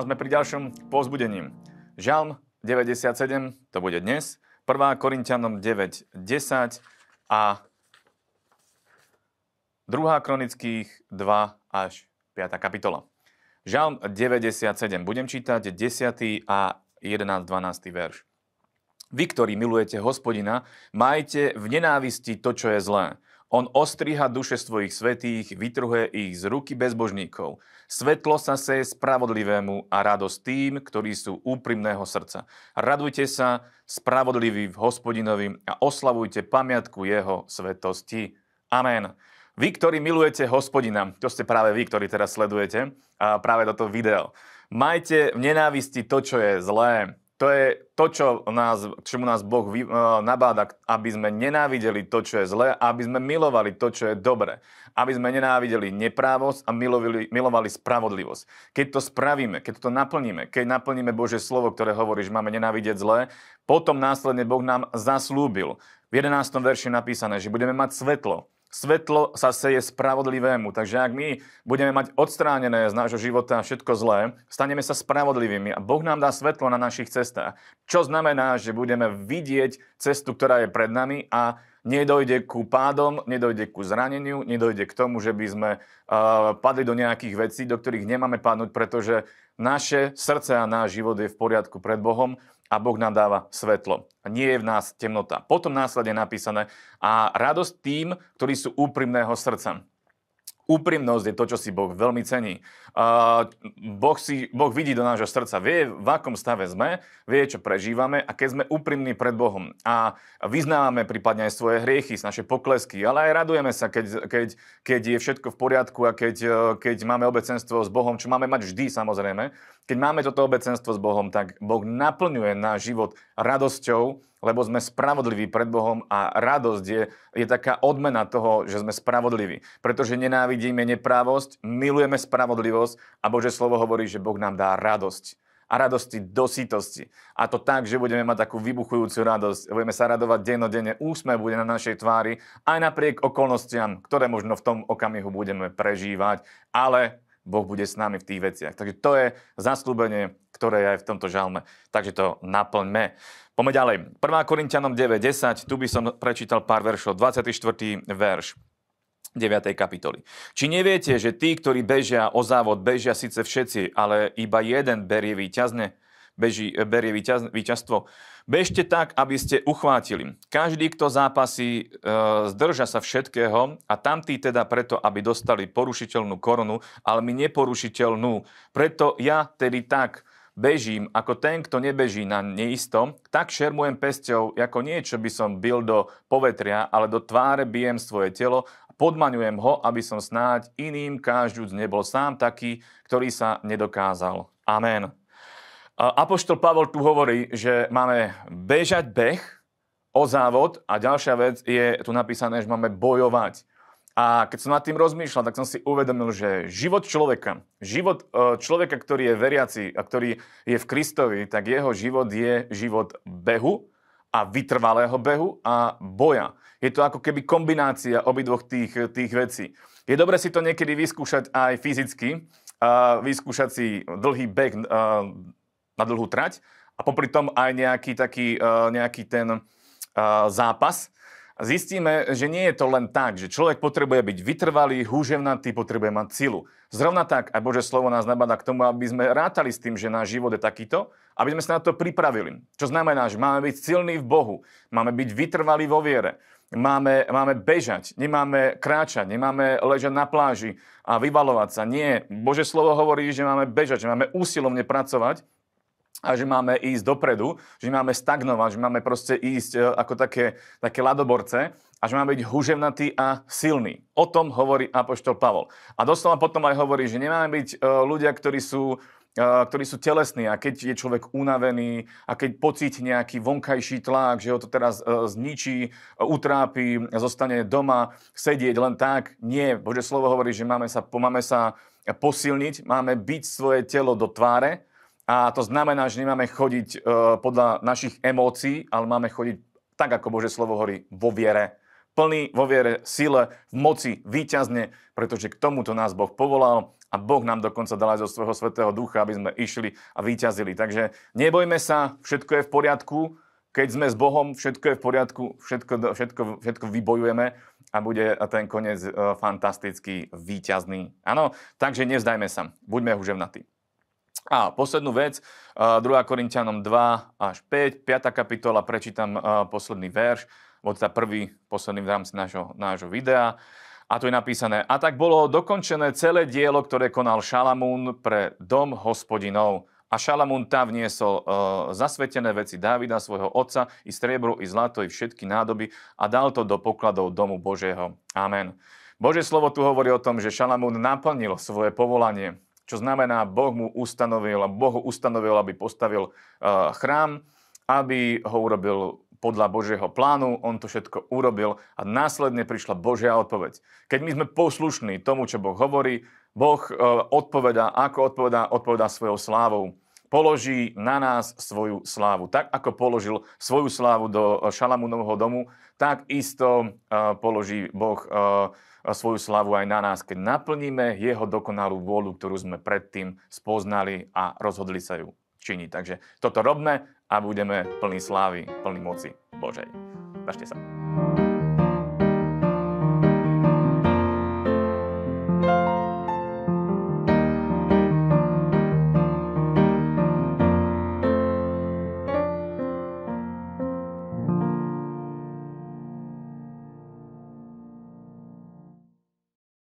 a sme pri ďalšom povzbudení. Žalm 97, to bude dnes, 1. Korintianom 9, 10 a 2. Kronických 2 až 5. kapitola. Žalm 97. Budem čítať 10. a 11. 12. verš. Vy, ktorí milujete hospodina, majte v nenávisti to, čo je zlé. On ostriha duše svojich svetých, vytrhuje ich z ruky bezbožníkov. Svetlo sa seje spravodlivému a radosť tým, ktorí sú úprimného srdca. Radujte sa spravodlivý v hospodinovi a oslavujte pamiatku jeho svetosti. Amen. Vy, ktorí milujete hospodina, to ste práve vy, ktorí teraz sledujete a práve toto video, majte v nenávisti to, čo je zlé. To je to, čo nás, čomu nás Boh vy, uh, nabáda, aby sme nenávideli to, čo je zlé, aby sme milovali to, čo je dobré. Aby sme nenávideli neprávosť a milovali, milovali spravodlivosť. Keď to spravíme, keď to naplníme, keď naplníme Bože slovo, ktoré hovorí, že máme nenávidieť zlé, potom následne Boh nám zaslúbil. V 11. verši napísané, že budeme mať svetlo, Svetlo sa seje spravodlivému, takže ak my budeme mať odstránené z nášho života všetko zlé, staneme sa spravodlivými a Boh nám dá svetlo na našich cestách. Čo znamená, že budeme vidieť cestu, ktorá je pred nami a nedojde ku pádom, nedojde ku zraneniu, nedojde k tomu, že by sme uh, padli do nejakých vecí, do ktorých nemáme padnúť, pretože naše srdce a náš život je v poriadku pred Bohom a Boh nám dáva svetlo. Nie je v nás temnota. Potom následne napísané a radosť tým, ktorí sú úprimného srdca. Úprimnosť je to, čo si Boh veľmi cení. Uh, boh, si, boh vidí do nášho srdca, vie, v akom stave sme, vie, čo prežívame a keď sme úprimní pred Bohom a vyznávame prípadne aj svoje hriechy, naše poklesky, ale aj radujeme sa, keď, keď, keď je všetko v poriadku a keď, keď máme obecenstvo s Bohom, čo máme mať vždy samozrejme. Keď máme toto obecenstvo s Bohom, tak Boh naplňuje náš život radosťou, lebo sme spravodliví pred Bohom a radosť je, je taká odmena toho, že sme spravodliví. Pretože nenávidíme neprávosť, milujeme spravodlivosť a Bože slovo hovorí, že Boh nám dá radosť. A radosti do sítosti. A to tak, že budeme mať takú vybuchujúcu radosť, budeme sa radovať dennodenne, úsmev bude na našej tvári, aj napriek okolnostiam, ktoré možno v tom okamihu budeme prežívať, ale Boh bude s nami v tých veciach. Takže to je zaslúbenie, ktoré je aj v tomto žalme. Takže to naplňme. Poďme ďalej. 1. Korintianom 9.10, tu by som prečítal pár veršov. 24. verš 9. kapitoly. Či neviete, že tí, ktorí bežia o závod, bežia síce všetci, ale iba jeden berie víťazne, beží, berie víťaz, víťazstvo. Bežte tak, aby ste uchvátili. Každý, kto zápasí, e, zdrža sa všetkého a tamtí teda preto, aby dostali porušiteľnú korunu, ale my neporušiteľnú. Preto ja tedy tak bežím ako ten, kto nebeží na neisto, tak šermujem pesťou, ako niečo by som bil do povetria, ale do tváre bijem svoje telo a podmaňujem ho, aby som snáď iným každúc nebol sám taký, ktorý sa nedokázal. Amen. Apoštol Pavol tu hovorí, že máme bežať beh o závod a ďalšia vec je tu napísané, že máme bojovať. A keď som nad tým rozmýšľal, tak som si uvedomil, že život človeka, život e, človeka, ktorý je veriaci a ktorý je v Kristovi, tak jeho život je život behu a vytrvalého behu a boja. Je to ako keby kombinácia obidvoch tých, tých vecí. Je dobre si to niekedy vyskúšať aj fyzicky, vyskúšať si dlhý beh na dlhú trať a popri tom aj nejaký taký, uh, nejaký ten uh, zápas, zistíme, že nie je to len tak, že človek potrebuje byť vytrvalý, húževnatý, potrebuje mať silu. Zrovna tak aj Bože slovo nás nabada k tomu, aby sme rátali s tým, že náš život je takýto, aby sme sa na to pripravili. Čo znamená, že máme byť silní v Bohu, máme byť vytrvalí vo viere, máme, máme bežať, nemáme kráčať, nemáme ležať na pláži a vyvalovať sa. Nie. Bože slovo hovorí, že máme bežať, že máme úsilovne pracovať a že máme ísť dopredu, že máme stagnovať, že máme proste ísť e, ako také, také ladoborce a že máme byť huževnatý a silný. O tom hovorí Apoštol Pavol. A doslova potom aj hovorí, že nemáme byť e, ľudia, ktorí sú e, ktorí sú telesní a keď je človek unavený a keď pocíti nejaký vonkajší tlak, že ho to teraz zničí, utrápi, zostane doma sedieť len tak. Nie, Bože slovo hovorí, že máme sa, máme sa posilniť, máme byť svoje telo do tváre, a to znamená, že nemáme chodiť e, podľa našich emócií, ale máme chodiť tak, ako Bože slovo hovorí, vo viere. Plný vo viere, sile, v moci, výťazne, pretože k tomuto nás Boh povolal a Boh nám dokonca dal aj zo svojho svetého ducha, aby sme išli a vyťazili. Takže nebojme sa, všetko je v poriadku, keď sme s Bohom, všetko je v poriadku, všetko, všetko, všetko vybojujeme a bude ten koniec e, fantastický, výťazný. Áno, takže nevzdajme sa, buďme huževnatí. A poslednú vec, 2. E, Korintianom 2 až 5, 5. kapitola, prečítam posledný verš, od teda prvý, posledný v rámci nášho, nášho videa. A tu je napísané, a tak bolo dokončené celé dielo, ktoré konal Šalamún pre dom hospodinov. A Šalamún tam vniesol e, zasvetené veci Dávida, svojho otca, i striebro, i zlato, i všetky nádoby a dal to do pokladov domu Božieho. Amen. Božie slovo tu hovorí o tom, že Šalamún naplnil svoje povolanie, čo znamená, Boh mu ustanovil, Boh ho ustanovil, aby postavil e, chrám, aby ho urobil podľa Božieho plánu, on to všetko urobil a následne prišla Božia odpoveď. Keď my sme poslušní tomu, čo Boh hovorí, Boh e, odpoveda, ako odpovedá, odpovedá svojou slávou. Položí na nás svoju slávu. Tak, ako položil svoju slávu do Šalamúnovho domu, tak isto e, položí Boh e, svoju slávu aj na nás, keď naplníme jeho dokonalú vôľu, ktorú sme predtým spoznali a rozhodli sa ju činiť. Takže toto robme a budeme plní slávy, plní moci Božej. Držte sa.